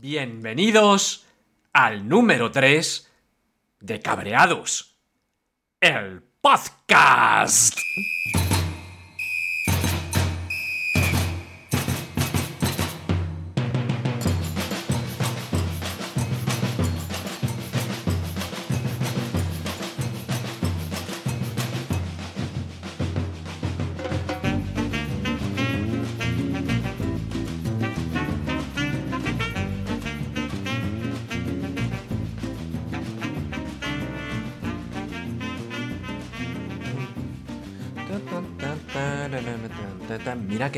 Bienvenidos al número 3 de Cabreados, el podcast.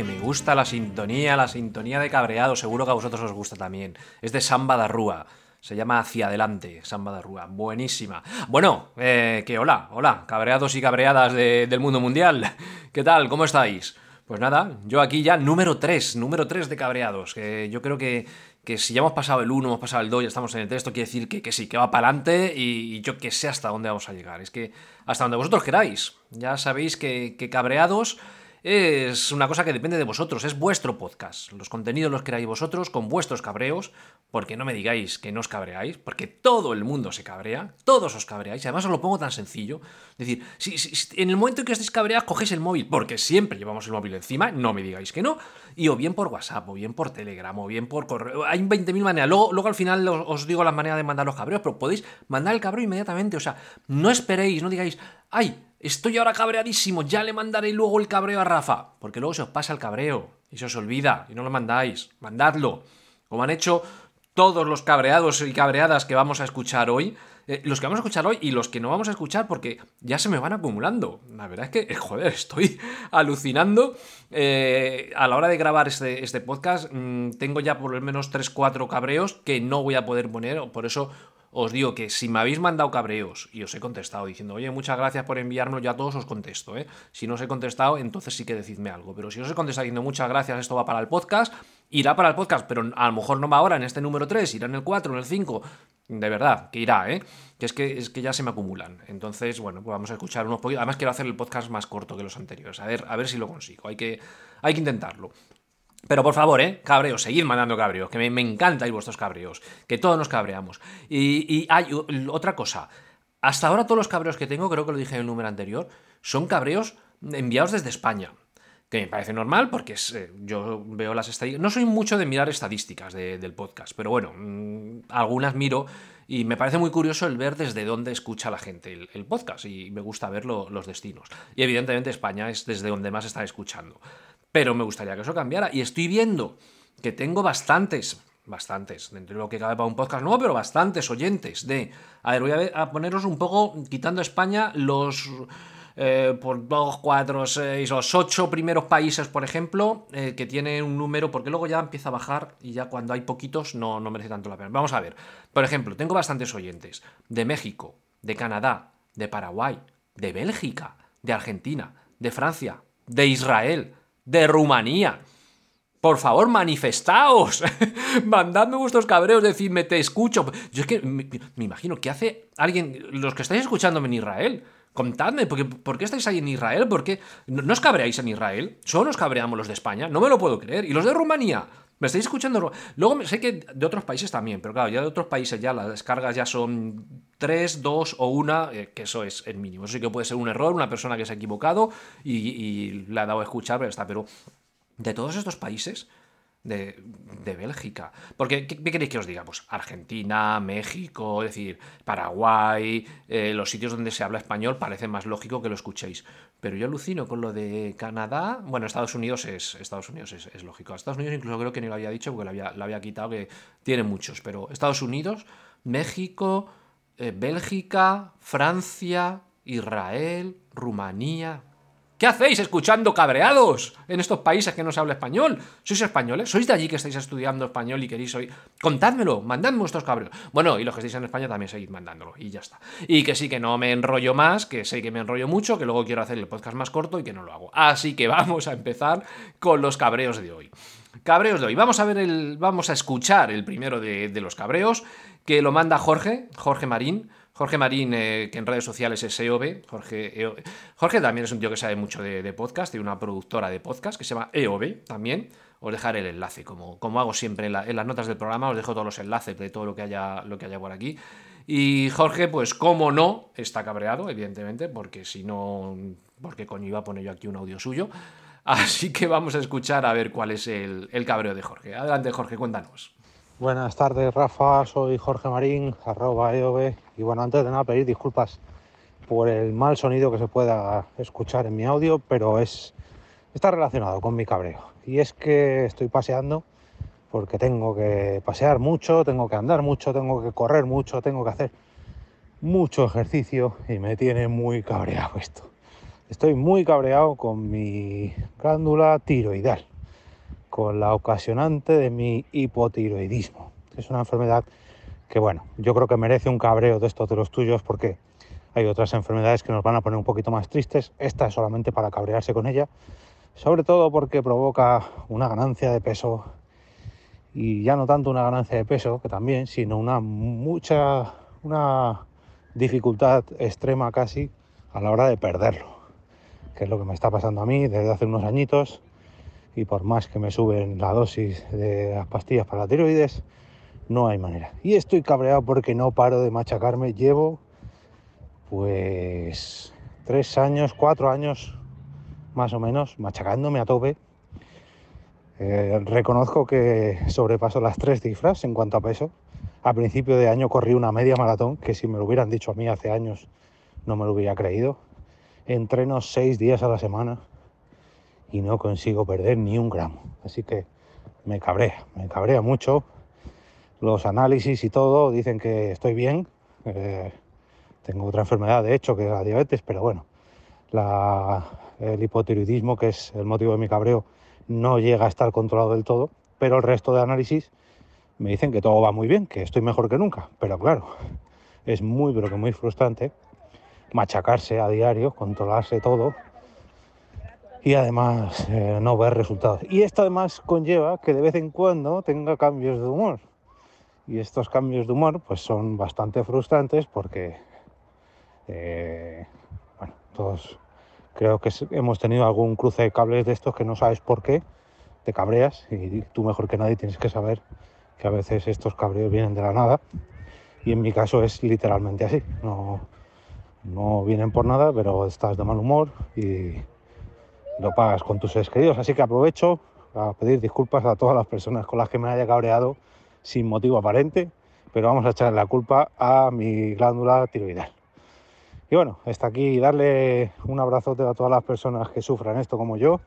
Me gusta la sintonía, la sintonía de cabreado, seguro que a vosotros os gusta también. Es de Samba da Rúa. Se llama Hacia Adelante, Samba da Rúa. Buenísima. Bueno, eh, que hola, hola, cabreados y cabreadas del mundo mundial. ¿Qué tal? ¿Cómo estáis? Pues nada, yo aquí ya número 3, número 3 de cabreados. Que yo creo que, que si ya hemos pasado el 1, hemos pasado el 2, ya estamos en el 3, esto quiere decir que, que sí, que va para adelante y, yo que sé hasta dónde vamos a llegar. Es que hasta donde vosotros queráis. Ya sabéis que, que cabreados es una cosa que depende de vosotros, es vuestro podcast. Los contenidos los creáis vosotros con vuestros cabreos, porque no me digáis que no os cabreáis, porque todo el mundo se cabrea, todos os cabreáis, además os lo pongo tan sencillo. Es decir, si, en el momento en que estéis cabreados, cogéis el móvil, porque siempre llevamos el móvil encima, no me digáis que no, y o bien por WhatsApp, o bien por Telegram, o bien por correo, hay 20.000 maneras. Luego, luego al final os, os digo las maneras de mandar los cabreos, pero podéis mandar el cabreo inmediatamente, o sea, no esperéis, no digáis, ay, Estoy ahora cabreadísimo, ya le mandaré luego el cabreo a Rafa. Porque luego se os pasa el cabreo y se os olvida y no lo mandáis. Mandadlo. Como han hecho todos los cabreados y cabreadas que vamos a escuchar hoy. Eh, los que vamos a escuchar hoy y los que no vamos a escuchar porque ya se me van acumulando. La verdad es que, joder, estoy alucinando. Eh, a la hora de grabar este, este podcast mm, tengo ya por lo menos 3-4 cabreos que no voy a poder poner. Por eso os digo que si me habéis mandado cabreos y os he contestado diciendo, oye, muchas gracias por enviármelo, ya a todos os contesto, ¿eh? Si no os he contestado, entonces sí que decidme algo. Pero si os he contestado diciendo, muchas gracias, esto va para el podcast, irá para el podcast, pero a lo mejor no va ahora en este número 3, irá en el 4, en el 5. De verdad, que irá, ¿eh? Que es que, es que ya se me acumulan. Entonces, bueno, pues vamos a escuchar unos poquitos. Además, quiero hacer el podcast más corto que los anteriores. A ver, a ver si lo consigo. Hay que, hay que intentarlo. Pero por favor, ¿eh? Cabreos, seguid mandando cabreos, que me, me encantan vuestros cabreos, que todos nos cabreamos. Y, hay otra cosa, hasta ahora todos los cabreos que tengo, creo que lo dije en el número anterior, son cabreos enviados desde España. Que me parece normal porque eh, yo veo las estadísticas. No soy mucho de mirar estadísticas del podcast, pero bueno, mm, algunas miro y me parece muy curioso el ver desde dónde escucha la gente el, podcast y me gusta ver los destinos. Y evidentemente España es desde donde más está escuchando. Pero me gustaría que eso cambiara. Y estoy viendo que tengo bastantes, bastantes, dentro de lo que cabe para un podcast nuevo, pero bastantes oyentes de... A ver, voy a, poneros un poco, quitando España, los... Eh, por dos, cuatro, seis, los ocho primeros países, por ejemplo, eh, que tienen un número, porque luego ya empieza a bajar y ya cuando hay poquitos no, no merece tanto la pena. Vamos a ver, por ejemplo, tengo bastantes oyentes de México, de Canadá, de Paraguay, de Bélgica, de Argentina, de Francia, de Israel, de Rumanía. Por favor, manifestaos. Mandadme vuestros cabreos, decidme, te escucho. Yo es que me, imagino que hace alguien, los que estáis escuchándome en Israel, contadme, porque, ¿por qué estáis ahí en Israel? ¿Por qué no os cabreáis en Israel? Solo nos cabreamos los de España, no me lo puedo creer. ¿Y los de Rumanía? ¿Me estáis escuchando? Luego sé que de otros países también, pero claro, ya de otros países ya las descargas ya son 3, 2 o 1, eh, que eso es el mínimo. Eso sí que puede ser un error, una persona que se ha equivocado y, y le ha dado a escuchar, pero está. Pero de todos estos países, de, Bélgica. Porque, ¿qué, queréis que os diga? Pues Argentina, México, es decir, Paraguay, eh, los sitios donde se habla español parece más lógico que lo escuchéis. Pero yo alucino con lo de Canadá. Bueno, Estados Unidos es, Estados Unidos es, lógico. Estados Unidos incluso creo que ni lo había dicho porque lo había, había quitado, que tiene muchos. Pero Estados Unidos, México, eh, Bélgica, Francia, Israel, Rumanía, ¿Qué hacéis escuchando cabreados en estos países que no se habla español? ¿Sois españoles? ¿Sois de allí que estáis estudiando español y queréis oír? Contádmelo, mandadme vuestros cabreos. Bueno, y los que estáis en España también seguid mandándolo y ya está. Y que sí que no me enrollo más, que sé que me enrollo mucho, que luego quiero hacer el podcast más corto y que no lo hago. Así que vamos a empezar con los cabreos de hoy. Cabreos de hoy. Vamos a ver el. Vamos a escuchar el primero de, de los cabreos, que lo manda Jorge, Jorge Marín. Jorge Marín, eh, que en redes sociales es EOB. Jorge, Jorge también es un tío que sabe mucho de, podcast, tiene una productora de podcast que se llama EOB también. os dejaré el enlace, como, como hago siempre en, las notas del programa, os dejo todos los enlaces de todo lo que haya, lo que haya por aquí. Y Jorge, pues como no, está cabreado, evidentemente, porque si no, porque coño iba a poner yo aquí un audio suyo. Así que vamos a escuchar a ver cuál es el, el cabreo de Jorge. Adelante, Jorge, cuéntanos. Buenas tardes, Rafa. Soy Jorge Marín, arroba EOB. Y bueno, antes de nada, pedir disculpas por el mal sonido que se pueda escuchar en mi audio, pero es está relacionado con mi cabreo. Y es que estoy paseando porque tengo que pasear mucho, tengo que andar mucho, tengo que correr mucho, tengo que hacer mucho ejercicio y me tiene muy cabreado esto. Estoy muy cabreado con mi glándula tiroidal, con la ocasionante de mi hipotiroidismo. Es una enfermedad que, bueno, yo creo que merece un cabreo de estos de los tuyos porque hay otras enfermedades que nos van a poner un poquito más tristes. Esta es solamente para cabrearse con ella. Sobre todo porque provoca una ganancia de peso. Y ya no tanto una ganancia de peso, que también, sino una mucha, una dificultad extrema casi a la hora de perderlo. Que es lo que me está pasando a mí desde hace unos añitos. Y por más que me suben la dosis de las pastillas para la tiroides, no hay manera. Y estoy cabreado porque no paro de machacarme. Llevo pues tres años, cuatro años más o menos, machacándome a tope. Eh, reconozco que sobrepaso las tres cifras en cuanto a peso. A principio de año corrí una media maratón, que si me lo hubieran dicho a mí hace años no me lo hubiera creído. Entreno seis días a la semana y no consigo perder ni un gramo. Así que me cabrea, me cabrea mucho. Los análisis y todo dicen que estoy bien. Eh, tengo otra enfermedad, de hecho, que es la diabetes, pero bueno, el hipotiroidismo, que es el motivo de mi cabreo, no llega a estar controlado del todo, pero el resto de análisis me dicen que todo va muy bien, que estoy mejor que nunca. Pero claro, es muy, pero muy frustrante machacarse a diario, controlarse todo y además eh, no ver resultados. Y esto además conlleva que de vez en cuando tenga cambios de humor. Y estos cambios de humor pues son bastante frustrantes porque eh, bueno, todos creo que hemos tenido algún cruce de cables de estos que no sabes por qué, te cabreas y tú mejor que nadie tienes que saber que a veces estos cabreos vienen de la nada y en mi caso es literalmente así, no, no vienen por nada, pero estás de mal humor y lo pagas con tus seres queridos, así que aprovecho a pedir disculpas a todas las personas con las que me haya cabreado sin motivo aparente, pero vamos a echar la culpa a mi glándula tiroidal. Y bueno, está aquí darle un abrazote a todas las personas que sufran esto como yo,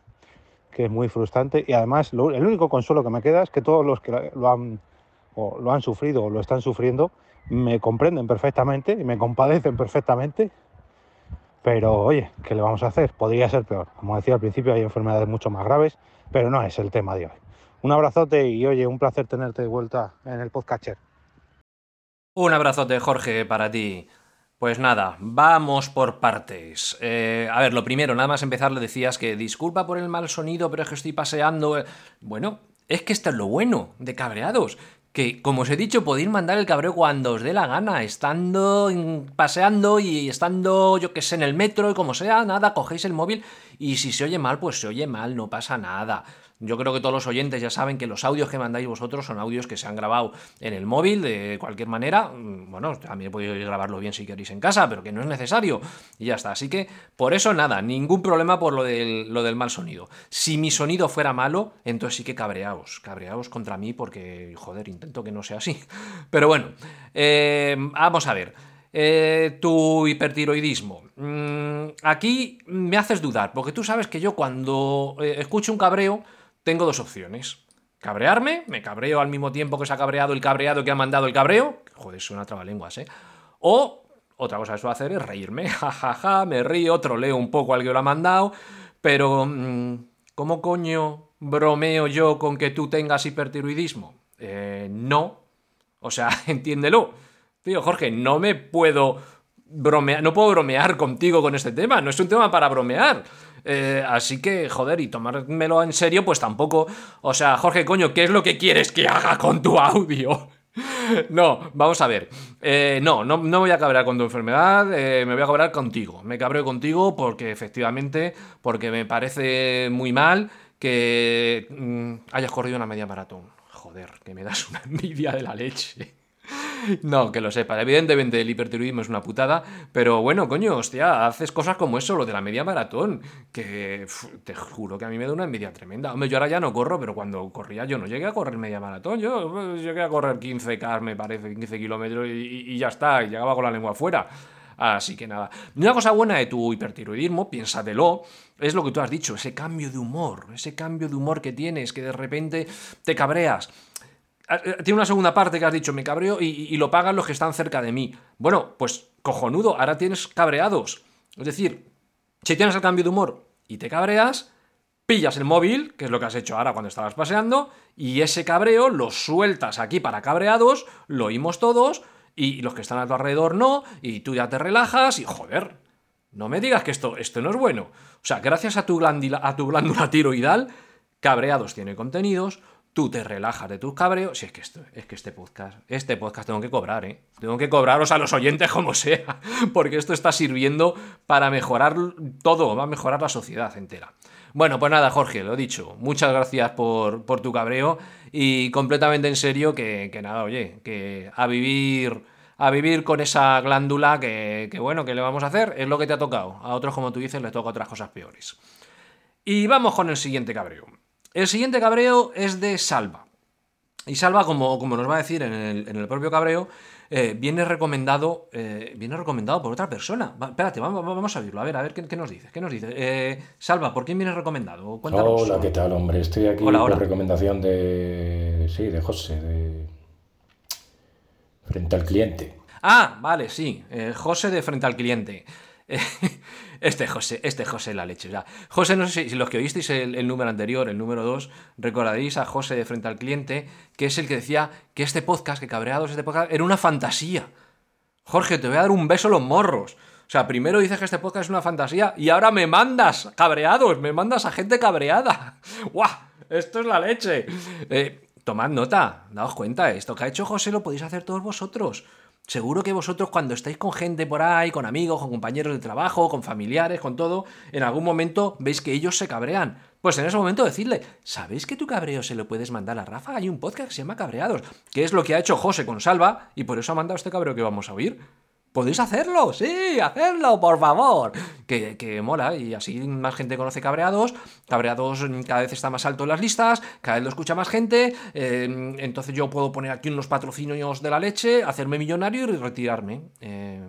que es muy frustrante. Y además, el único consuelo que me queda es que todos los que lo han, o lo han sufrido o lo están sufriendo me comprenden perfectamente y me compadecen perfectamente. Pero oye, ¿qué le vamos a hacer? Podría ser peor. Como decía al principio, hay enfermedades mucho más graves, pero no es el tema de hoy. Un abrazote y oye, un placer tenerte de vuelta en el podcatcher. Un abrazote, Jorge, para ti. Pues nada, vamos por partes. Eh, a ver, lo primero, nada más empezar le decías que disculpa por el mal sonido, pero es que estoy paseando. Eh". Bueno, es que esto es lo bueno de cabreados. Que, como os he dicho, podéis mandar el cabreo cuando os dé la gana, estando paseando y estando, yo que sé, en el metro y como sea, nada, cogéis el móvil y si se oye mal, pues se oye mal, no pasa nada. Yo creo que todos los oyentes ya saben que los audios que mandáis vosotros son audios que se han grabado en el móvil de cualquier manera. Mm, bueno, también podéis grabarlo bien si queréis en casa, pero que no es necesario. Y ya está. Así que por eso nada, ningún problema por lo del, lo del mal sonido. Si mi sonido fuera malo, entonces sí que cabreaos. Cabreaos contra mí porque, joder, intento que no sea así. Pero bueno, eh, vamos a ver. Eh, tu hipertiroidismo. Mm, aquí me haces dudar, porque tú sabes que yo cuando eh, escucho un cabreo, tengo dos opciones. Cabrearme, me cabreo al mismo tiempo que se ha cabreado el cabreado que ha mandado el cabreo. Joder, suena trabalenguas, ¿eh? O otra cosa que suelo hacer es reírme, jajaja, ja, ja, me río, troleo un poco al que lo ha mandado, pero mm, ¿cómo coño bromeo yo con que tú tengas hipertiroidismo? Eh, no. O sea, entiéndelo. Tío, Jorge, no me puedo bromear, no puedo bromear contigo con este tema, no es un tema para bromear. Eh, así que, joder, y tomármelo en serio, pues tampoco. O sea, Jorge, coño, ¿qué es lo que quieres que haga con tu audio? No, vamos a ver. Eh, no, no, no, voy a cabrear con tu enfermedad, eh, me voy a cabrear contigo. Me cabreo contigo porque efectivamente, porque me parece muy mal que mm, hayas corrido una media maratón. Joder, que me das una envidia de la leche. No, que lo sepa. Evidentemente el hipertiroidismo es una putada, pero bueno, coño, hostia, haces cosas como eso, lo de la media maratón, que te juro que a mí me da una envidia tremenda. Hombre, yo ahora ya no corro, pero cuando corría yo no llegué a correr media maratón, yo pues, llegué a correr 15K, me parece, 15 kilómetros y, ya está, y llegaba con la lengua afuera. Así que nada. Una cosa buena de tu hipertiroidismo, piénsatelo, es lo que tú has dicho, ese cambio de humor, ese cambio de humor que tienes, que de repente te cabreas tiene una segunda parte que has dicho, me cabreo y, lo pagan los que están cerca de mí. Bueno, pues cojonudo, ahora tienes cabreados. Es decir, si tienes el cambio de humor y te cabreas, pillas el móvil, que es lo que has hecho ahora cuando estabas paseando, y ese cabreo lo sueltas aquí para cabreados, lo oímos todos, y los que están a tu alrededor no, y tú ya te relajas, y joder, no me digas que esto, esto no es bueno. O sea, gracias a tu, glándula, a tu glándula tiroidal, cabreados tiene contenidos, tú te relajas de tus cabreos. Si es que esto, es que este podcast, este podcast tengo que cobrar, ¿eh? Tengo que cobraros a los oyentes como sea, porque esto está sirviendo para mejorar todo, va a mejorar la sociedad entera. Bueno, pues nada, Jorge, lo he dicho. Muchas gracias por, tu cabreo y completamente en serio que, nada, oye, que a vivir a vivir con esa glándula que, que, bueno, que le vamos a hacer, es lo que te ha tocado. A otros, como tú dices, les toca otras cosas peores. Y vamos con el siguiente cabreo. El siguiente cabreo es de Salva. Y Salva, como, como nos va a decir en el, propio cabreo, eh, viene recomendado eh, viene recomendado por otra persona. espérate, vamos, vamos, a verlo. A ver, a ver qué, nos dice. ¿Qué nos dice? Eh, Salva, ¿por quién viene recomendado? Hola, ¿qué tal, hombre? Estoy aquí por recomendación de. Sí, de José, de. Frente al cliente. Ah, vale, sí. José de Frente al cliente. Este José, este José la leche. O José, no sé si los que oísteis el, número anterior, el número 2, recordaréis a José de frente al cliente, que es el que decía que este podcast, que cabreados este podcast, era una fantasía. Jorge, te voy a dar un beso a los morros. O sea, primero dices que este podcast es una fantasía y ahora me mandas cabreados, me mandas a gente cabreada. ¡Guau! Esto es la leche. Eh, tomad nota, daos cuenta, esto que ha hecho José lo podéis hacer todos vosotros. Seguro que vosotros cuando estáis con gente por ahí, con amigos, con compañeros de trabajo, con familiares, con todo, en algún momento veis que ellos se cabrean. Pues en ese momento decirle, ¿sabéis que tu cabreo se lo puedes mandar a Rafa? Hay un podcast que se llama Cabreados, que es lo que ha hecho José con Salva, y por eso ha mandado este cabreo que vamos a oír. Podéis hacerlo, sí, hacerlo, por favor. Que, mola, y así más gente conoce Cabreados. Cabreados cada vez está más alto en las listas, cada vez lo escucha más gente. Eh, entonces yo puedo poner aquí unos patrocinios de la leche, hacerme millonario y retirarme. Eh,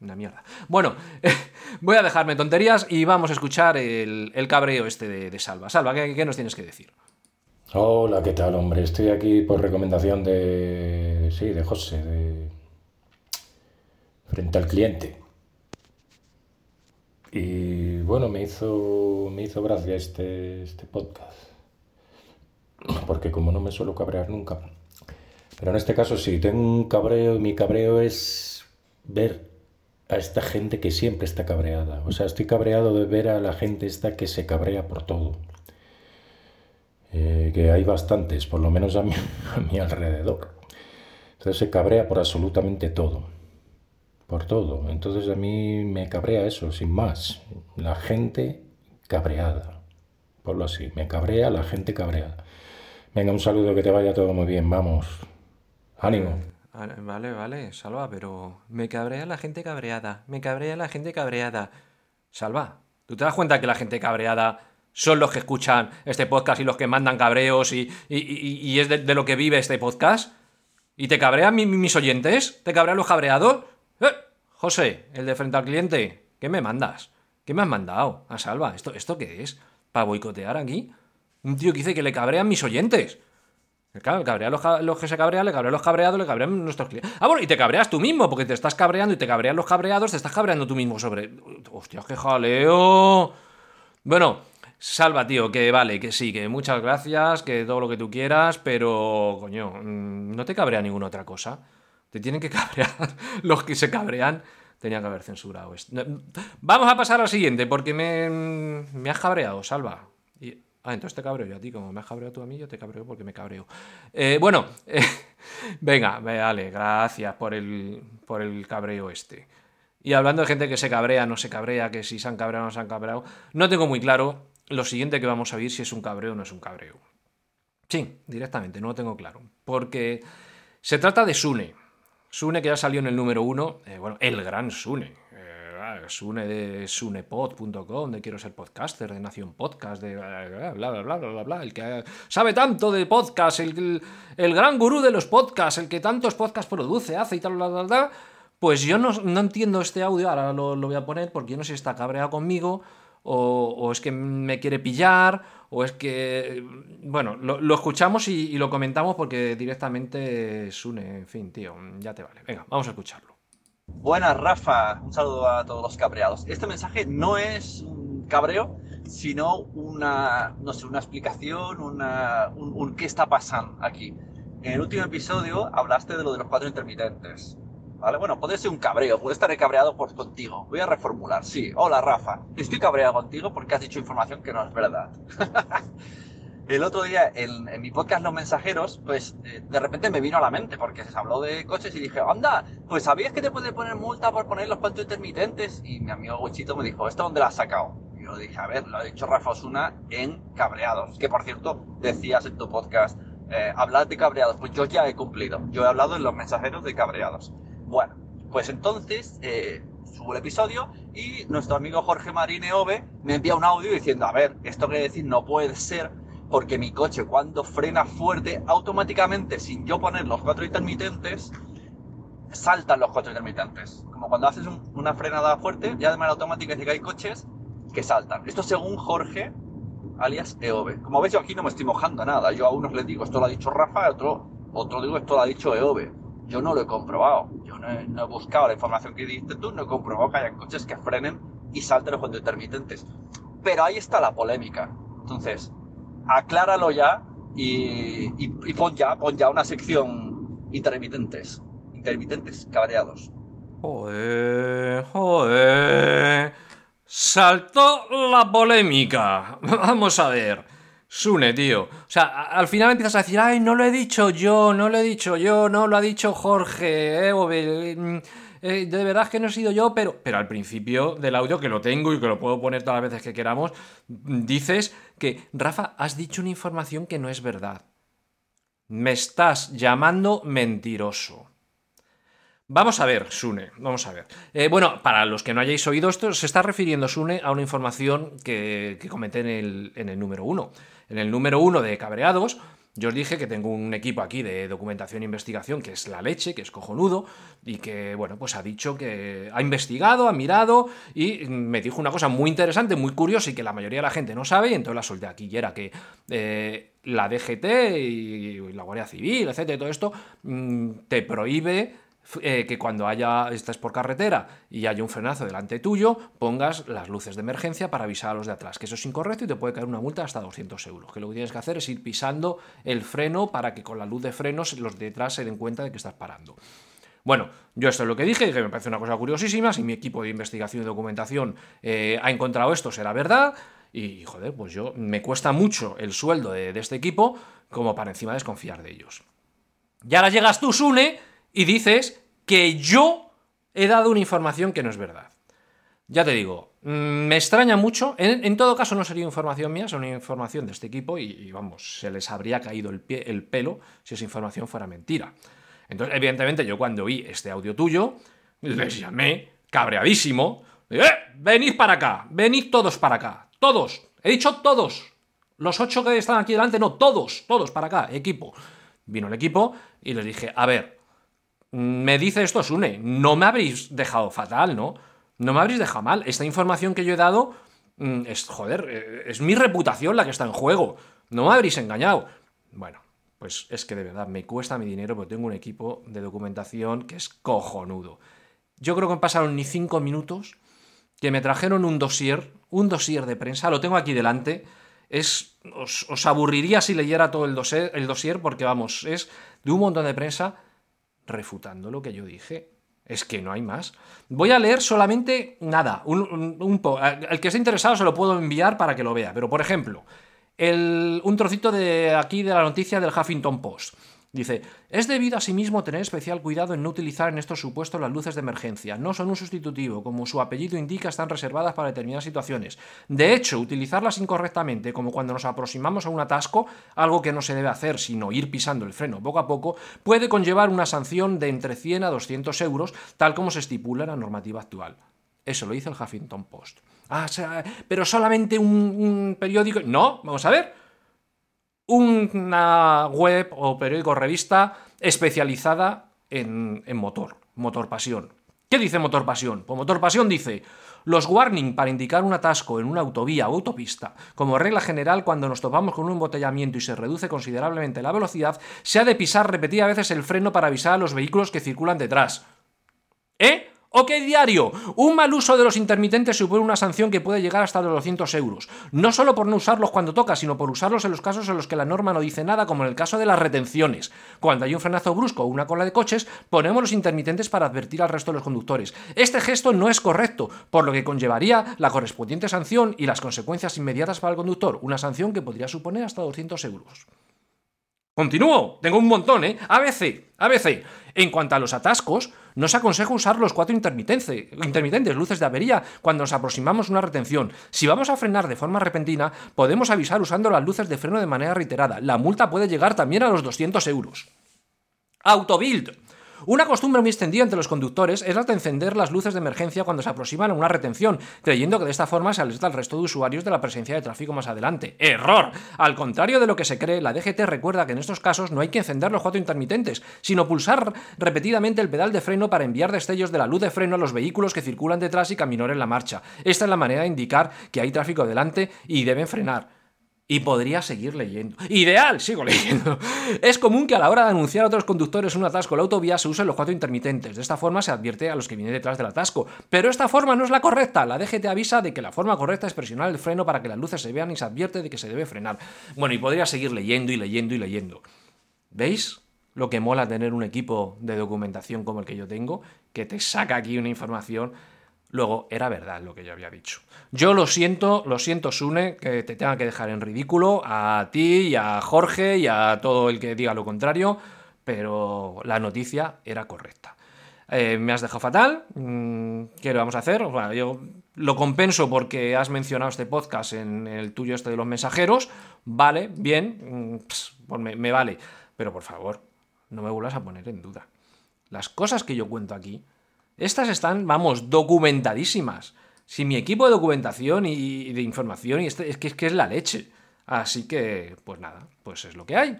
una mierda. Bueno, voy a dejarme tonterías y vamos a escuchar el, cabreo este de, Salva. Salva, ¿qué, ¿qué, nos tienes que decir? Hola, ¿qué tal, hombre? Estoy aquí por recomendación de. Sí, de José, de frente al cliente. Y bueno, me hizo, me hizo gracia este, este podcast. Porque como no me suelo cabrear nunca. Pero en este caso sí, tengo un cabreo mi cabreo es ver a esta gente que siempre está cabreada. O sea, estoy cabreado de ver a la gente esta que se cabrea por todo. Eh, que hay bastantes, por lo menos a mi, a mi alrededor. Entonces se cabrea por absolutamente todo por todo. Entonces a mí me cabrea eso, sin más. La gente cabreada. Ponlo así, me cabrea la gente cabreada. Venga, un saludo, que te vaya todo muy bien, vamos. Ánimo. Vale, vale, Salva, pero me cabrea la gente cabreada, me cabrea la gente cabreada. Salva, ¿tú te das cuenta que la gente cabreada son los que escuchan este podcast y los que mandan cabreos y, y, es de, lo que vive este podcast? ¿Y te cabrean mis oyentes? ¿Te cabrean los cabreados? ¡Eh! José, el de frente al cliente, ¿qué me mandas? ¿Qué me has mandado? A salva, ¿esto, ¿esto qué es? ¿Para boicotear aquí? Un tío que dice que le cabrean mis oyentes. Claro, cabrea los, los, que se cabrean, le cabrean los cabreados, le cabrean nuestros clientes. Ah, bueno, y te cabreas tú mismo, porque te estás cabreando y te cabrean los cabreados, te estás cabreando tú mismo sobre. ¡Hostia, qué jaleo! Bueno, salva, tío, que vale, que sí, que muchas gracias, que todo lo que tú quieras, pero, coño, mm, no te cabrea ninguna otra cosa. Te tienen que cabrear. Los que se cabrean tenían que haber censurado esto. Vamos a pasar al siguiente, porque me, me has cabreado, Salva. Y, ah, entonces te cabreo yo a ti. Como me has cabreado tú a mí, yo te cabreo porque me cabreo. Eh, bueno, venga, vale, gracias por el, por el cabreo este. Y hablando de gente que se cabrea, no se cabrea, que si se han cabreado o no se han cabreado, no tengo muy claro lo siguiente que vamos a ver si es un cabreo o no es un cabreo. Sí, directamente, no lo tengo claro. Porque se trata de Sune. Sune que ya salió en el número uno, eh, bueno, el gran Sune. Eh, Sune de sunepod.com, de quiero ser podcaster, de Nación Podcast, de bla, bla, bla, bla, bla, bla, el que sabe tanto de podcast, el, el, gran gurú de los podcasts, el que tantos podcasts produce, hace y tal, bla, bla, bla. Pues yo no, no entiendo este audio, ahora lo, lo, voy a poner porque yo no sé si está cabreado conmigo o, es que me quiere pillar, o es que... Bueno, lo, escuchamos y, lo comentamos porque directamente Sune, en fin, tío, ya te vale. Venga, vamos a escucharlo. Buenas, Rafa. Un saludo a todos los cabreados. Este mensaje no es un cabreo, sino una, no sé, una explicación, una, un, un qué está pasando aquí. En el último episodio hablaste de lo de los cuatro intermitentes. ¿Vale? Bueno, puede ser un cabreo, puede estar cabreado por contigo. Voy a reformular, sí. Hola, Rafa. Estoy cabreado contigo porque has dicho información que no es verdad. el otro día, en, mi podcast Los Mensajeros, pues eh, de repente me vino a la mente porque se habló de coches y dije, anda, pues ¿sabías que te puede poner multa por poner los puntos intermitentes? Y mi amigo Wichito me dijo, ¿esto dónde lo has sacado? Y yo dije, a ver, lo ha dicho Rafa Osuna en Cabreados, que por cierto, decías en tu podcast, eh, hablar de cabreados, pues yo ya he cumplido. Yo he hablado en los mensajeros de cabreados. Bueno, pues entonces eh, subo el episodio y nuestro amigo Jorge Marine Ove me envía un audio diciendo, a ver, esto que decir no puede ser porque mi coche cuando frena fuerte, automáticamente, sin yo poner los cuatro intermitentes, saltan los cuatro intermitentes. Como cuando haces una frenada fuerte, ya de manera automática dice que hay coches que saltan. Esto según Jorge, alias EOB. Como veis, yo aquí no me estoy mojando nada. Yo a unos les digo, esto lo ha dicho Rafa, a otro, otro digo, esto lo ha dicho EOB yo no lo he comprobado. Yo no he, buscado la información que diste tú, no he comprobado que haya coches que frenen y salten los cuentos intermitentes. Pero ahí está la polémica. Entonces, acláralo ya y, y, pon ya, pon ya una sección intermitentes. Intermitentes cabreados. Joder, joder. Saltó la polémica. Vamos a ver. Sune, tío. O sea, al final empiezas a decir, ay, no lo he dicho yo, no lo he dicho yo, no lo ha dicho Jorge, eh, mm, eh, de verdad que no he sido yo, pero, pero al principio del audio, que lo tengo y que lo puedo poner todas las veces que queramos, dices que, Rafa, has dicho una información que no es verdad. Me estás llamando mentiroso. Vamos a ver, Sune, vamos a ver. Eh, bueno, para los que no hayáis oído esto, se está refiriendo Sune a una información que, comenté en el, en el número uno. En el número uno de Cabreados, yo os dije que tengo un equipo aquí de documentación e investigación que es la leche, que es cojonudo, y que, bueno, pues ha dicho que ha investigado, ha mirado y me dijo una cosa muy interesante, muy curiosa y que la mayoría de la gente no sabe, y entonces la solté aquí, y era que eh, la DGT y, la Guardia Civil, etcétera, todo esto, mm, te prohíbe eh, que cuando haya estás por carretera y haya un frenazo delante tuyo, pongas las luces de emergencia para avisar a los de atrás, que eso es incorrecto y te puede caer una multa hasta 200 euros. Que lo que tienes que hacer es ir pisando el freno para que con la luz de frenos los de detrás se den cuenta de que estás parando. Bueno, yo esto es lo que dije, que me parece una cosa curiosísima. Si mi equipo de investigación y documentación eh, ha encontrado esto, será verdad. Y joder, pues yo me cuesta mucho el sueldo de, de este equipo como para encima desconfiar de ellos. Y ahora llegas tú, Sune, y dices que yo he dado una información que no es verdad. Ya te digo, mm, me extraña mucho. En, todo caso, no sería información mía, una información de este equipo y, vamos, se les habría caído el, pie, el pelo si esa información fuera mentira. Entonces, evidentemente, yo cuando oí este audio tuyo, les llamé cabreadísimo. ¡Eh! Venid para acá, venid todos para acá, todos. He dicho todos. Los ocho que están aquí delante, no, todos, todos para acá, equipo. Vino el equipo y les dije, a ver, me dice esto Sune, no me habréis dejado fatal, ¿no? No me habréis dejado mal. Esta información que yo he dado mm, es, joder, eh, es mi reputación la que está en juego. No me habréis engañado. Bueno, pues es que de verdad me cuesta mi dinero porque tengo un equipo de documentación que es cojonudo. Yo creo que pasaron ni cinco minutos que me trajeron un dossier, un dossier de prensa, lo tengo aquí delante. Es, os, os aburriría si leyera todo el dossier, el dossier porque vamos, es de un montón de prensa refutando lo que yo dije. Es que no hay más. Voy a leer solamente nada, un, El que esté interesado se lo puedo enviar para que lo vea. Pero, por ejemplo, el, un trocito de aquí de la noticia del Huffington Post. Dice, es debido asimismo tener especial cuidado en no utilizar en estos supuestos las luces de emergencia. No son un sustitutivo, como su apellido indica, están reservadas para determinadas situaciones. De hecho, utilizarlas incorrectamente, como cuando nos aproximamos a un atasco, algo que no se debe hacer sino ir pisando el freno poco a poco, puede conllevar una sanción de entre 100 a 200 euros, tal como se estipula en la normativa actual. Eso lo dice el Huffington Post. Ah, pero solamente un periódico. No, vamos a ver una web o periódico revista especializada en, motor, Motor Pasión. ¿Qué dice Motor Pasión? Pues Motor Pasión dice, los warning para indicar un atasco en una autovía o autopista, como regla general cuando nos topamos con un embotellamiento y se reduce considerablemente la velocidad, se ha de pisar repetidas veces el freno para avisar a los vehículos que circulan detrás. ¿Eh? Ok, diario. Un mal uso de los intermitentes supone una sanción que puede llegar hasta los 200 euros. No solo por no usarlos cuando toca, sino por usarlos en los casos en los que la norma no dice nada, como en el caso de las retenciones. Cuando hay un frenazo brusco o una cola de coches, ponemos los intermitentes para advertir al resto de los conductores. Este gesto no es correcto, por lo que conllevaría la correspondiente sanción y las consecuencias inmediatas para el conductor, una sanción que podría suponer hasta 200 euros. Continúo, tengo un montón, ¿eh? ABC, ABC. En cuanto a los atascos, no se aconseja usar los cuatro intermitentes, luces de avería, cuando nos aproximamos a una retención. Si vamos a frenar de forma repentina, podemos avisar usando las luces de freno de manera reiterada. La multa puede llegar también a los 200 euros. Autobuild. Una costumbre muy extendida entre los conductores es la de encender las luces de emergencia cuando se aproximan a una retención, creyendo que de esta forma se alerta al resto de usuarios de la presencia de tráfico más adelante. ¡Error! Al contrario de lo que se cree, la DGT recuerda que en estos casos no hay que encender los cuatro intermitentes, sino pulsar repetidamente el pedal de freno para enviar destellos de la luz de freno a los vehículos que circulan detrás y caminar en la marcha. Esta es la manera de indicar que hay tráfico delante y deben frenar. Y podría seguir leyendo. Ideal, sigo leyendo. Es común que a la hora de anunciar a otros conductores un atasco en la autovía se usen los cuatro intermitentes. De esta forma se advierte a los que vienen detrás del atasco. Pero esta forma no es la correcta. La DGT avisa de que la forma correcta es presionar el freno para que las luces se vean y se advierte de que se debe frenar. Bueno, y podría seguir leyendo y leyendo y leyendo. ¿Veis? Lo que mola tener un equipo de documentación como el que yo tengo, que te saca aquí una información Luego, era verdad lo que yo había dicho. Yo lo siento, lo siento, Sune, que te tenga que dejar en ridículo a ti y a Jorge y a todo el que diga lo contrario, pero la noticia era correcta. Eh, me has dejado fatal. Mm, ¿Qué le vamos a hacer? Bueno, yo lo compenso porque has mencionado este podcast en el tuyo este de los mensajeros. Vale, bien, mm, pues me, me vale. Pero por favor, no me vuelvas a poner en duda. Las cosas que yo cuento aquí estas están, vamos, documentadísimas. Si mi equipo de documentación y de información y este, es, que, es la leche. Así que, pues nada, pues es lo que hay.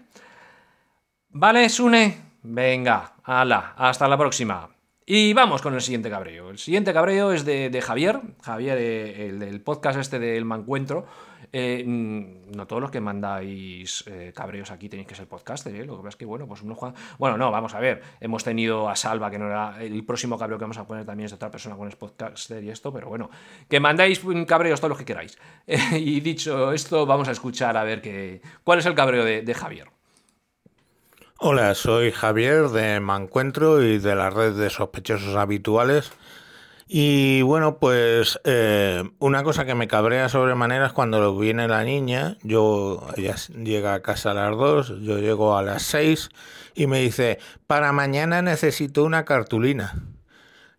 Vale, Sune. Venga, ala, hasta la próxima. Y vamos con el siguiente cabreo. El siguiente cabreo es de, Javier, Javier, eh, el del podcast este del Mancuentro. Eh, mm, no todos los que mandáis eh, cabreos aquí tenéis que ser podcaster, ¿eh? Lo que pasa es que, bueno, pues uno juega... Bueno, no, vamos a ver. Hemos tenido a Salva, que no era... El próximo cabreo que vamos a poner también es de otra persona con el podcaster y esto, pero bueno. Que mandáis cabreos todos los que queráis. y dicho esto, vamos a escuchar a ver qué... cuál es el cabreo de, Javier. Hola, soy Javier de Mancuentro y de la red de sospechosos habituales. Y bueno, pues eh, una cosa que me cabrea sobremanera es cuando viene la niña, yo, ella llega a casa a las 2, yo llego a las 6 y me dice, para mañana necesito una cartulina.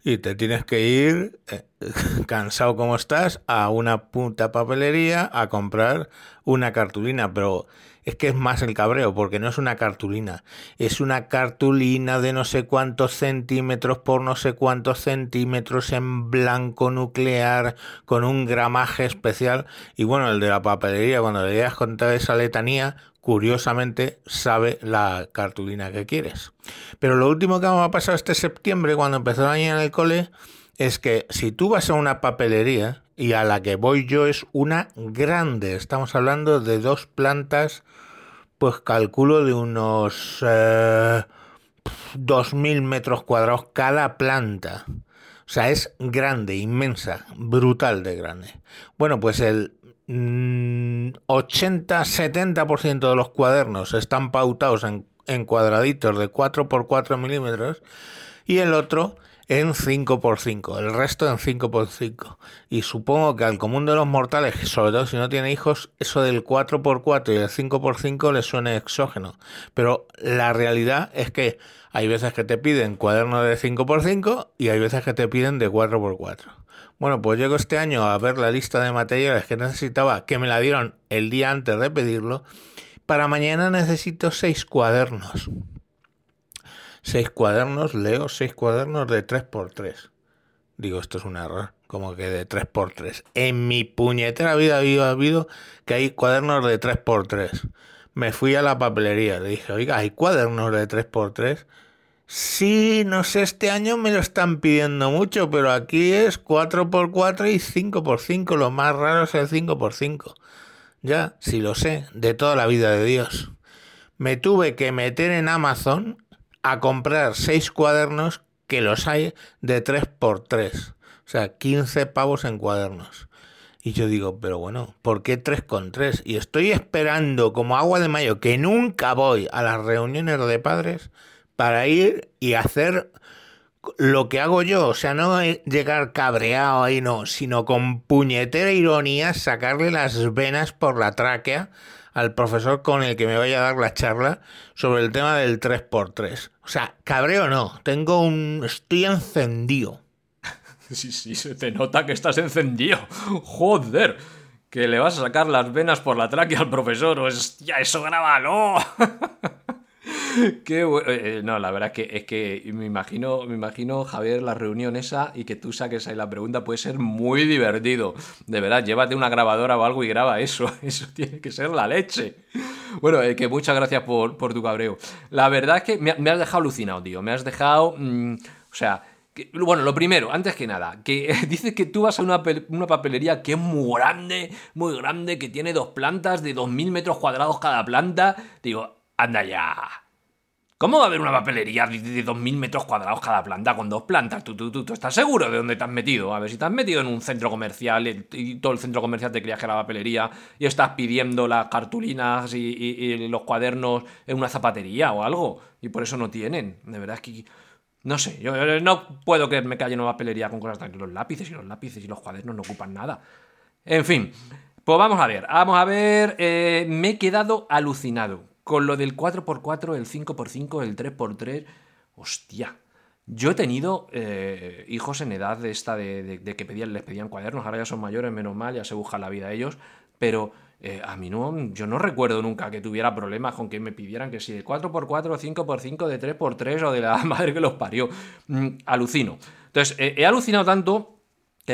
Y te tienes que ir, eh, cansado como estás, a una punta papelería a comprar una cartulina, pero es que es más el cabreo, porque no es una cartulina, es una cartulina de no sé cuántos centímetros por no sé cuántos centímetros en blanco nuclear, con un gramaje especial. Y bueno, el de la papelería, cuando le digas contar esa letanía, curiosamente sabe la cartulina que quieres. Pero lo último que me ha pasado este septiembre, cuando empezó el año en el cole, es que si tú vas a una papelería, y a la que voy yo es una grande, estamos hablando de dos plantas pues calculo de unos eh, 2.000 metros cuadrados cada planta. O sea, es grande, inmensa, brutal de grande. Bueno, pues el 80-70% mm, de los cuadernos están pautados en, en cuadraditos de 4 por 4 milímetros y el otro en 5x5, el resto en 5x5. Y supongo que al común de los mortales, sobre todo si no tiene hijos, eso del 4x4 y el 5x5 le suene exógeno. Pero la realidad es que hay veces que te piden cuadernos de 5x5 y hay veces que te piden de 4x4. Bueno, pues llego este año a ver la lista de materiales que necesitaba, que me la dieron el día antes de pedirlo. Para mañana necesito seis cuadernos seis cuadernos, leo seis cuadernos de 3x3. Digo, esto es un error, como que de 3x3. En mi puñetera vida había habido que hay cuadernos de 3x3. Me fui a la papelería, le dije, oiga, ¿hay cuadernos de 3x3? Sí, no sé, este año me lo están pidiendo mucho, pero aquí es 4x4 y 5x5. Lo más raro es el 5x5. Ya, si lo sé, de toda la vida de Dios. Me tuve que meter en Amazon a comprar seis cuadernos que los hay de 3x3. O sea, 15 pavos en cuadernos. Y yo digo, pero bueno, ¿por qué 3 con 3? Y estoy esperando como agua de mayo que nunca voy a las reuniones de padres para ir y hacer lo que hago yo. O sea, no llegar cabreado ahí, no, sino con puñetera ironía sacarle las venas por la tráquea al profesor con el que me vaya a dar la charla sobre el tema del 3x3. O sea, cabreo no, tengo un... estoy encendido. Sí, sí, se te nota que estás encendido. Joder, que le vas a sacar las venas por la tráquea al profesor. Hostia, eso grábalo. Qué bueno. Eh, eh, no, la verdad es que, es que me imagino, me imagino, Javier, la reunión esa y que tú saques ahí la pregunta puede ser muy divertido. De verdad, llévate una grabadora o algo y graba eso. Eso tiene que ser la leche. Bueno, eh, que muchas gracias por, tu cabreo. La verdad es que me, has dejado alucinado, tío. Me has dejado. Mm, o sea. bueno, lo primero, antes que nada, que dices que tú vas a una, una, papelería que es muy grande, muy grande, que tiene dos plantas de 2.000 metros cuadrados cada planta. Digo, anda ya. ¿Cómo va a haber una papelería de 2.000 metros cuadrados cada planta con dos plantas? ¿Tú, tú, tú, estás seguro de dónde te has metido? A ver, si te has metido en un centro comercial y todo el centro comercial te creía que era papelería y estás pidiendo las cartulinas y, los cuadernos en una zapatería o algo y por eso no tienen. De verdad es que... No sé, yo no puedo que me calle una papelería con cosas tan... Los lápices y los lápices y los cuadernos no ocupan nada. En fin, pues vamos a ver, vamos a ver, eh, me he quedado alucinado con lo del 4x4, el 5x5, el 3x3. Hostia. Yo he tenido eh, hijos en edad de esta de, que pedían, les pedían cuadernos, ahora ya son mayores, menos mal, ya se buscan la vida ellos, pero eh, a mí no, yo no recuerdo nunca que tuviera problemas con que me pidieran que si de 4x4, 5x5, de 3x3 o de la madre que los parió. Mm, alucino. Entonces, eh, he alucinado tanto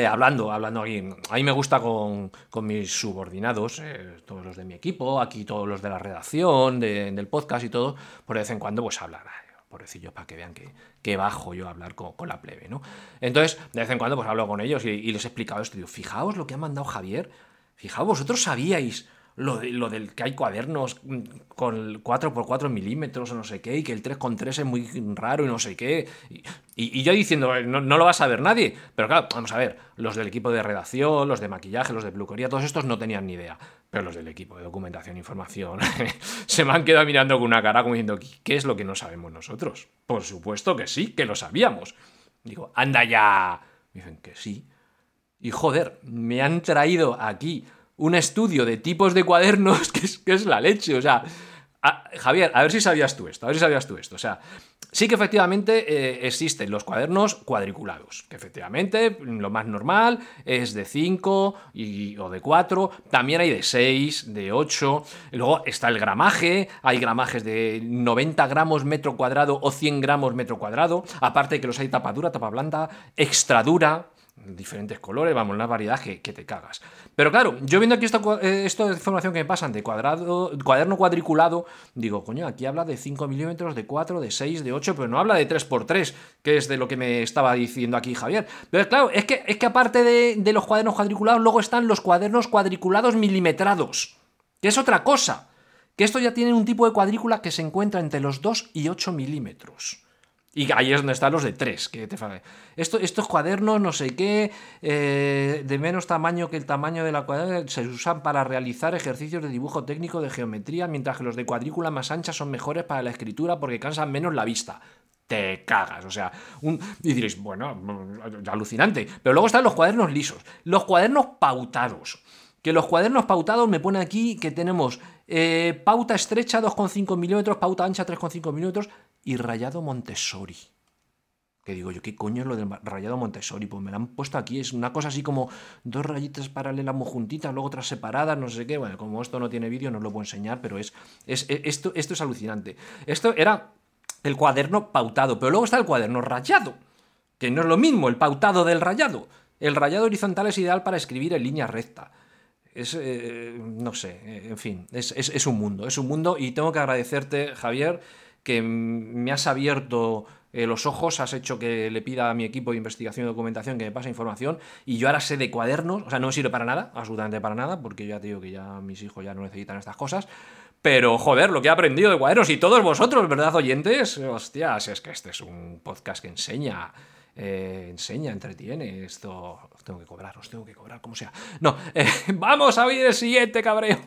hablando, hablando aquí, a mí me gusta con, mis subordinados, eh, todos los de mi equipo, aquí todos los de la redacción, del podcast y todo, por de vez en cuando pues hablar, pobrecillos, para que vean que, bajo yo hablar con, la plebe, ¿no? Entonces, de vez en cuando pues hablo con ellos y, y les he explicado esto, digo, fijaos lo que ha mandado Javier, fijaos, vosotros sabíais lo, del que hay cuadernos con 4x4 milímetros o no sé qué, y que el 3x3 es muy raro y no sé qué. Y, yo diciendo, no, lo va a saber nadie. Pero claro, vamos a ver, los del equipo de redacción, los de maquillaje, los de peluquería, todos estos no tenían ni idea. Pero los del equipo de documentación e información se me han quedado mirando con una cara como diciendo, ¿qué es lo que no sabemos nosotros? Por supuesto que sí, que lo sabíamos. Digo, anda ya. dicen que sí. Y joder, me han traído aquí un estudio de tipos de cuadernos que es, la leche. O sea, Javier, a ver si sabías tú esto, a ver si sabías tú esto. O sea, sí que efectivamente eh, existen los cuadernos cuadriculados, que efectivamente lo más normal es de 5 o de 4, también hay de 6, de 8, luego está el gramaje, hay gramajes de 90 gramos metro cuadrado o 100 gramos metro cuadrado, aparte que los hay tapa dura, tapa blanda, extra dura, diferentes colores, vamos, una variedad que, te cagas. Pero claro, yo viendo aquí esta, eh, esto de información que me pasan de cuadrado, cuaderno cuadriculado, digo, coño, aquí habla de 5 milímetros, de 4, de 6, de 8, pero no habla de 3x3, que es de lo que me estaba diciendo aquí Javier. Pero claro, es que, es que aparte de, de los cuadernos cuadriculados, luego están los cuadernos cuadriculados milimetrados, que es otra cosa. Que esto ya tiene un tipo de cuadrícula que se encuentra entre los 2 y 8 milímetros. Y ahí es donde están los de tres, que te Esto, estos cuadernos, no sé qué, eh, de menos tamaño que el tamaño de la cuadrícula, se usan para realizar ejercicios de dibujo técnico de geometría, mientras que los de cuadrícula más ancha son mejores para la escritura porque cansan menos la vista. te cagas. O sea, y diréis, bueno, mm, alucinante. Pero luego están los cuadernos lisos, los cuadernos pautados. Que los cuadernos pautados me pone aquí que tenemos eh, pauta estrecha 2,5 milímetros, pauta ancha 3,5 milímetros y rayado Montessori. Que digo yo, ¿qué coño es lo del rayado Montessori? Pues me lo han puesto aquí, es una cosa así como dos rayitas paralelas muy juntitas, luego otras separadas, no sé qué. Bueno, como esto no tiene vídeo, no os lo puedo enseñar, pero es, es, esto, esto es alucinante. Esto era el cuaderno pautado, pero luego está el cuaderno rayado, que no es lo mismo, el pautado del rayado. El rayado horizontal es ideal para escribir en línea recta. Es, eh, no sé, eh, en fin, es, es un mundo, es un mundo y tengo que agradecerte, Javier, que me has abierto eh, los ojos, has hecho que le pida a mi equipo de investigación y documentación que me pase información y yo ahora sé de cuadernos, o sea, no me sirve para nada, absolutamente para nada, porque ya te digo que ya mis hijos ya no necesitan estas cosas, pero joder, lo que he aprendido de cuadernos y todos vosotros, ¿verdad, oyentes? Hostias, es que este es un podcast que enseña. Eh, enseña, entretiene, esto os tengo que cobrar, os tengo que cobrar, como sea. No, eh, vamos a oír el siguiente cabreo.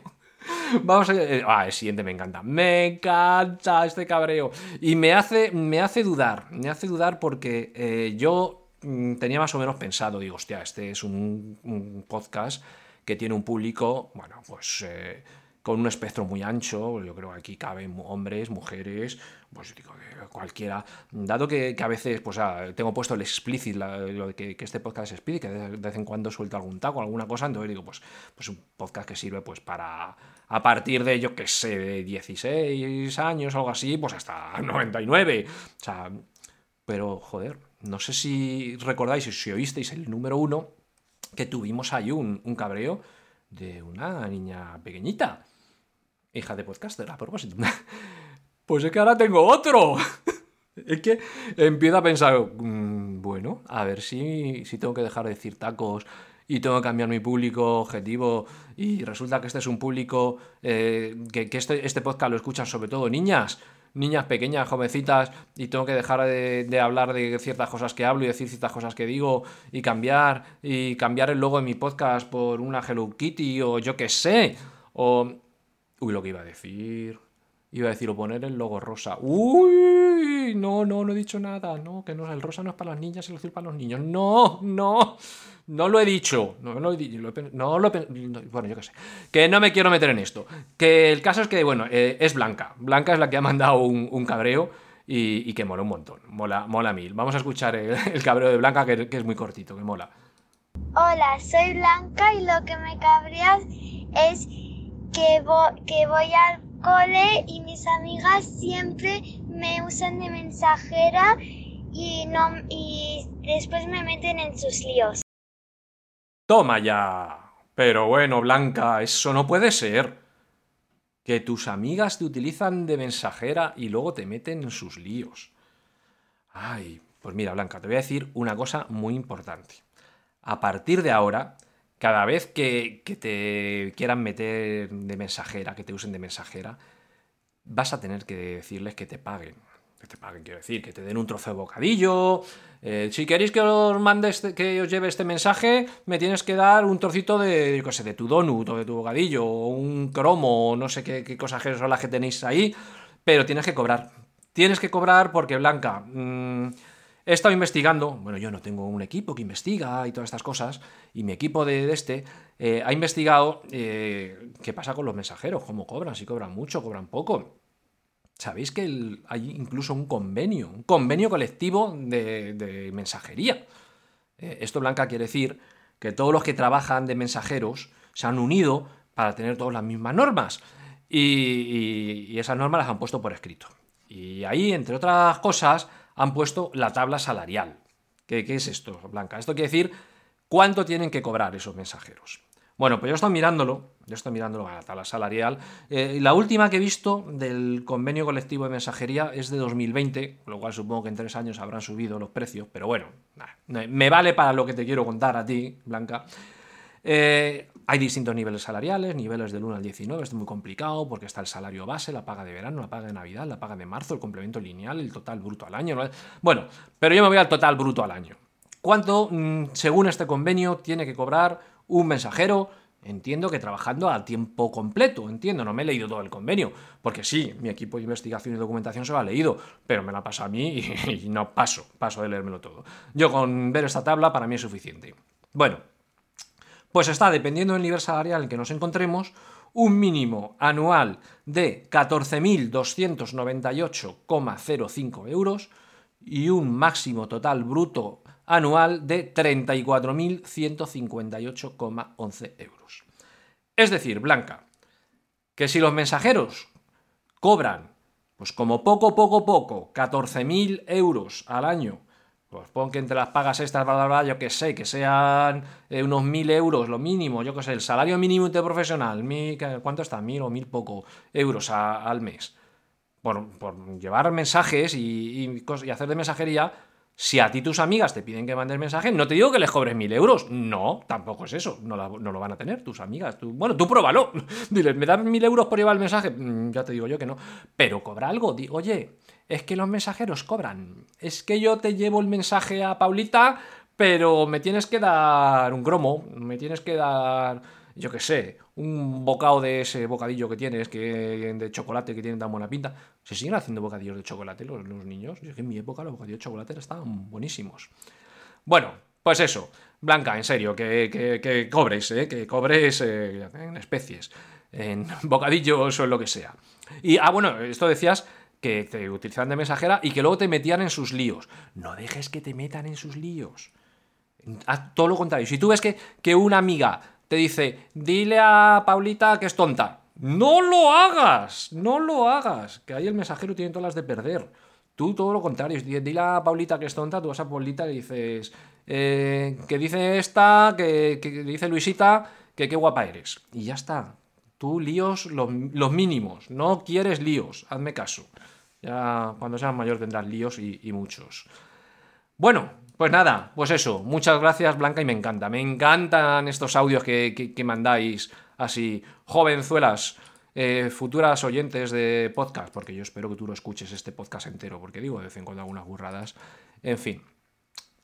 Vamos a eh, Ah, el siguiente me encanta. Me encanta este cabreo. Y me hace, me hace dudar. Me hace dudar porque eh, yo mm, tenía más o menos pensado, digo, hostia, este es un, podcast que tiene un público, bueno, pues eh, con un espectro muy ancho. Yo creo que aquí caben hombres, mujeres, pues digo, cualquiera. Dado que, a veces, pues ah, tengo puesto el explicit, lo de que, este podcast es explicit, que de, vez en cuando suelto algún taco, alguna cosa, entonces digo, pues, pues un podcast que sirve pues para a partir de, yo que sé, de 16 años algo así, pues hasta 99. O sea, pero joder, no sé si recordáis, si oísteis el número uno, que tuvimos ahí un, un cabreo de una niña pequeñita, hija de podcaster, a propósito. Pues es que ahora tengo otro. Es que empiezo a pensar, mm, bueno, a ver si, si tengo que dejar de decir tacos y tengo que cambiar mi público objetivo. Y resulta que este es un público eh, que, este, este, podcast lo escuchan sobre todo niñas, niñas pequeñas, jovencitas y tengo que dejar de, de, hablar de ciertas cosas que hablo y decir ciertas cosas que digo y cambiar y cambiar el logo de mi podcast por una Hello Kitty o yo qué sé. O... Uy, lo que iba a decir... Iba a decir, o poner el logo rosa. Uy, no, no, no he dicho nada. No, que no, el rosa no es para las niñas, el azul para los niños. No, no, no lo he dicho. No lo he. No Bueno, yo qué sé. Que no me quiero meter en esto. Que el caso es que, bueno, eh, es Blanca. Blanca es la que ha mandado un, cabreo y, que mola un montón. Mola, mola mil. Vamos a escuchar el, cabreo de Blanca, que, es muy cortito, que mola. Hola, soy Blanca y lo que me cabrea es que, que voy al cole y mis amigas siempre me usan de mensajera y, no, y después me meten en sus líos. Toma ya. Pero bueno, Blanca, eso no puede ser. Que tus amigas te utilizan de mensajera y luego te meten en sus líos. Ay, pues mira, Blanca, te voy a decir una cosa muy importante. A partir de ahora, cada vez que, te quieran meter de mensajera, que te usen de mensajera, vas a tener que decirles que te paguen. Que te paguen, quiero decir, que te den un trozo de bocadillo. Eh, si queréis que os mande este, que os lleve este mensaje, me tienes que dar un trocito de, yo qué sé, de tu donut o de tu bocadillo, o un cromo, o no sé qué, cosas son las que tenéis ahí, pero tienes que cobrar. Tienes que cobrar porque, Blanca, mm, He estado investigando, bueno, yo no tengo un equipo que investiga y todas estas cosas, y mi equipo de, este eh, ha investigado eh, qué pasa con los mensajeros, cómo cobran, si cobran mucho, cobran poco. Sabéis que hay incluso un convenio, un convenio colectivo de, mensajería. Eh, esto, Blanca, quiere decir que todos los que trabajan de mensajeros se han unido para tener todas las mismas normas. y esas normas las han puesto por escrito. Y ahí, entre otras cosas, han puesto la tabla salarial. ¿Qué, es esto, Blanca? Esto quiere decir cuánto tienen que cobrar esos mensajeros. Bueno, pues yo estoy mirándolo, yo estoy mirándolo a la tabla salarial. Eh, la última que he visto del convenio colectivo de mensajería es de 2020, con lo cual supongo que en tres años habrán subido los precios, pero bueno, me vale para lo que te quiero contar a ti, Blanca. Eh, hay distintos niveles salariales, niveles del 1 al 19, es muy complicado porque está el salario base, la paga de verano, la paga de Navidad, la paga de marzo, el complemento lineal, el total bruto al año. Bueno, pero yo me voy al total bruto al año. ¿Cuánto, mm, según este convenio, tiene que cobrar un mensajero Entiendo que trabajando a tiempo completo, entiendo, no me he leído todo el convenio, porque sí, mi equipo de investigación y documentación se lo ha leído, pero me la pasa a mí y, y no paso, paso de leérmelo todo. Yo con ver esta tabla para mí es suficiente. Bueno, pues está, dependiendo del nivel salarial en que nos encontremos, un mínimo anual de 14.298,05 euros y un máximo total bruto anual de 34.158,11 euros. Es decir, Blanca, que si los mensajeros cobran, pues como poco, poco, poco, 14.000 euros al año, pues pon que entre las pagas estas, bla, bla, bla, yo que sé, que sean eh, unos 1.000 euros, lo mínimo, yo que sé, el salario mínimo interprofesional, mil, ¿cuánto está? ¿1.000 o 1.000 poco euros a- al mes? Por, por llevar mensajes y, y y hacer de mensajería, si a ti tus amigas te piden que mandes mensaje, no te digo que les cobres mil euros. No, tampoco es eso. No, no lo van a tener tus amigas. Bueno, tú pruébalo. Diles, ¿me dan mil euros por llevar el mensaje? Mm, ya te digo yo que no. Pero cobra algo. Di, Oye, es que los mensajeros cobran. Es que yo te llevo el mensaje a Paulita, pero me tienes que dar un cromo. Me tienes que dar, yo qué sé, un bocado de ese bocadillo que tienes, que de chocolate que tiene tan buena pinta. ¿Se siguen haciendo bocadillos de chocolate los, niños? Es que en mi época los bocadillos de chocolate estaban buenísimos. Bueno, pues eso. Blanca, en serio, que, que- que cobres, ¿eh? que cobres eh, en especies, en bocadillos o en lo que sea. Y, ah, bueno, esto decías que te utilizaban de mensajera y que luego te metían en sus líos. No dejes que te metan en sus líos. Haz todo lo contrario. Si tú ves que, que una amiga te dice, dile a Paulita que es tonta, no lo hagas, no lo hagas, que ahí el mensajero tiene todas las de perder. Tú todo lo contrario, di- dile a Paulita que es tonta, tú vas a Paulita y dices, eh, que dice esta, que, dice Luisita, que qué guapa eres. Y ya está. Tú líos los, mínimos, no quieres líos, hazme caso. Ya cuando seas mayor tendrás líos y muchos. Bueno, pues nada, pues eso. Muchas gracias, Blanca, y me encanta. Me encantan estos audios que, que- mandáis así, jovenzuelas, eh, futuras oyentes de podcast, porque yo espero que tú lo escuches este podcast entero, porque digo de vez en cuando algunas burradas. En fin.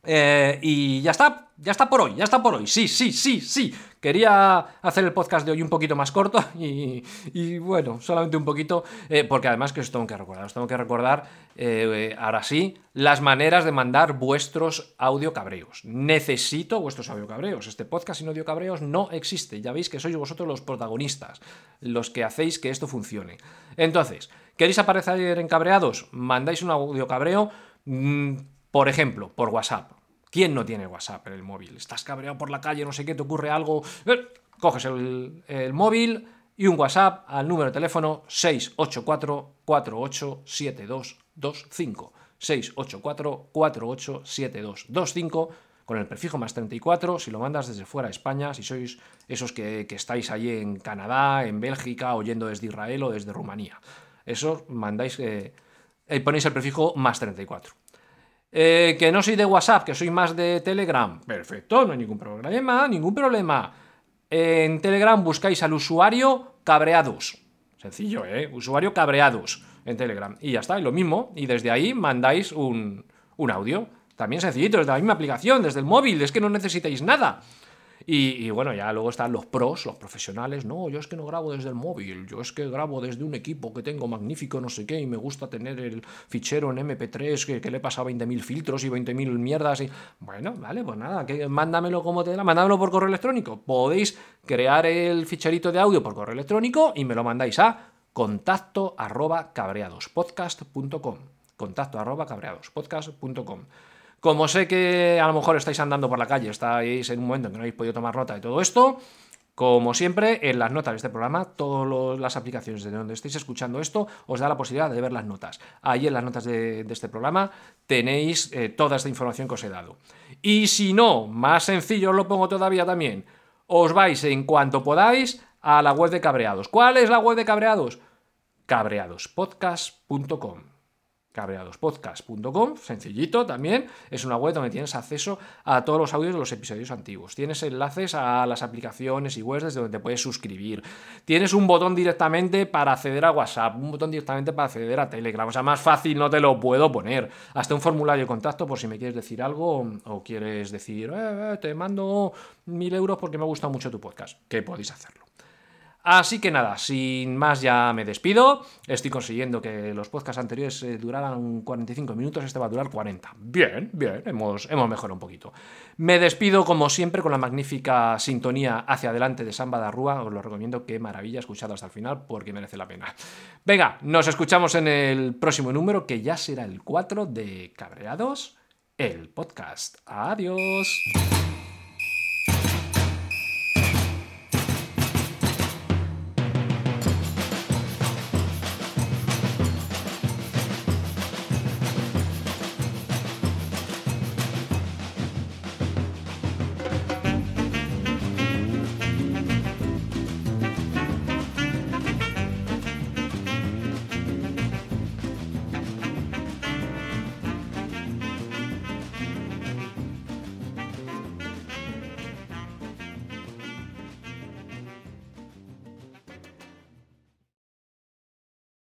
Eh, y ya está, ya está por hoy, ya está por hoy. Sí, sí, sí, sí. Quería hacer el podcast de hoy un poquito más corto y, bueno, solamente un poquito, eh, porque además que os tengo que recordar, os tengo que recordar, eh, ahora sí, las maneras de mandar vuestros audio cabreos. Necesito vuestros audio cabreos. Este podcast sin audio cabreos no existe. Ya veis que sois vosotros los protagonistas, los que hacéis que esto funcione. Entonces, ¿queréis aparecer en cabreados? Mandáis un audio cabreo. mm, por ejemplo, por WhatsApp. ¿Quién no tiene WhatsApp en el móvil? Estás cabreado por la calle, no sé qué, te ocurre algo. eh, Coges el, móvil y un WhatsApp al número de teléfono 684-487225. 684-487225 con el prefijo más 34 si lo mandas desde fuera de España, si sois esos que, estáis allí en Canadá, en Bélgica, oyendo desde Israel o desde Rumanía. Eso mandáis, eh, ponéis el prefijo más 34. Eh, que no soy de WhatsApp, que soy más de Telegram. Perfecto, no hay ningún problema, ningún problema. En Telegram buscáis al usuario cabreados. Sencillo, ¿eh? Usuario cabreados en Telegram. Y ya está, y lo mismo. Y desde ahí mandáis un, un audio. También sencillito, desde la misma aplicación, desde el móvil. Es que no necesitáis nada. Y, bueno, ya luego están los pros, los profesionales. No, yo es que no grabo desde el móvil, yo es que grabo desde un equipo que tengo magnífico, no sé qué, y me gusta tener el fichero en MP3 que, que le he pasado 20.000 filtros y 20.000 mierdas. Y... Bueno, vale, pues nada, que mándamelo como te da, mándamelo por correo electrónico. Podéis crear el ficherito de audio por correo electrónico y me lo mandáis a contacto arroba cabreadospodcast.com. Contacto arroba cabreadospodcast.com. Como sé que a lo mejor estáis andando por la calle, estáis en un momento en que no habéis podido tomar nota de todo esto, como siempre, en las notas de este programa, todas las aplicaciones de donde estéis escuchando esto, os da la posibilidad de ver las notas. Ahí en las notas de, este programa tenéis eh, toda esta información que os he dado. Y si no, más sencillo os lo pongo todavía también. Os vais en cuanto podáis a la web de Cabreados. ¿Cuál es la web de Cabreados? cabreadospodcast.com cabreadospodcast.com, sencillito también, es una web donde tienes acceso a todos los audios de los episodios antiguos, tienes enlaces a las aplicaciones y webs desde donde te puedes suscribir, tienes un botón directamente para acceder a WhatsApp, un botón directamente para acceder a Telegram, o sea, más fácil no te lo puedo poner, hasta un formulario de contacto por si me quieres decir algo o quieres decir, eh, eh, te mando mil euros porque me ha gustado mucho tu podcast, que podéis hacerlo. Así que nada, sin más ya me despido. Estoy consiguiendo que los podcasts anteriores eh, duraran 45 minutos, este va a durar 40. Bien, bien, hemos, hemos mejorado un poquito. Me despido como siempre con la magnífica sintonía hacia adelante de Samba de Rúa. Os lo recomiendo, qué maravilla escuchado hasta el final porque merece la pena. Venga, nos escuchamos en el próximo número que ya será el 4 de Cabreados, el podcast. Adiós.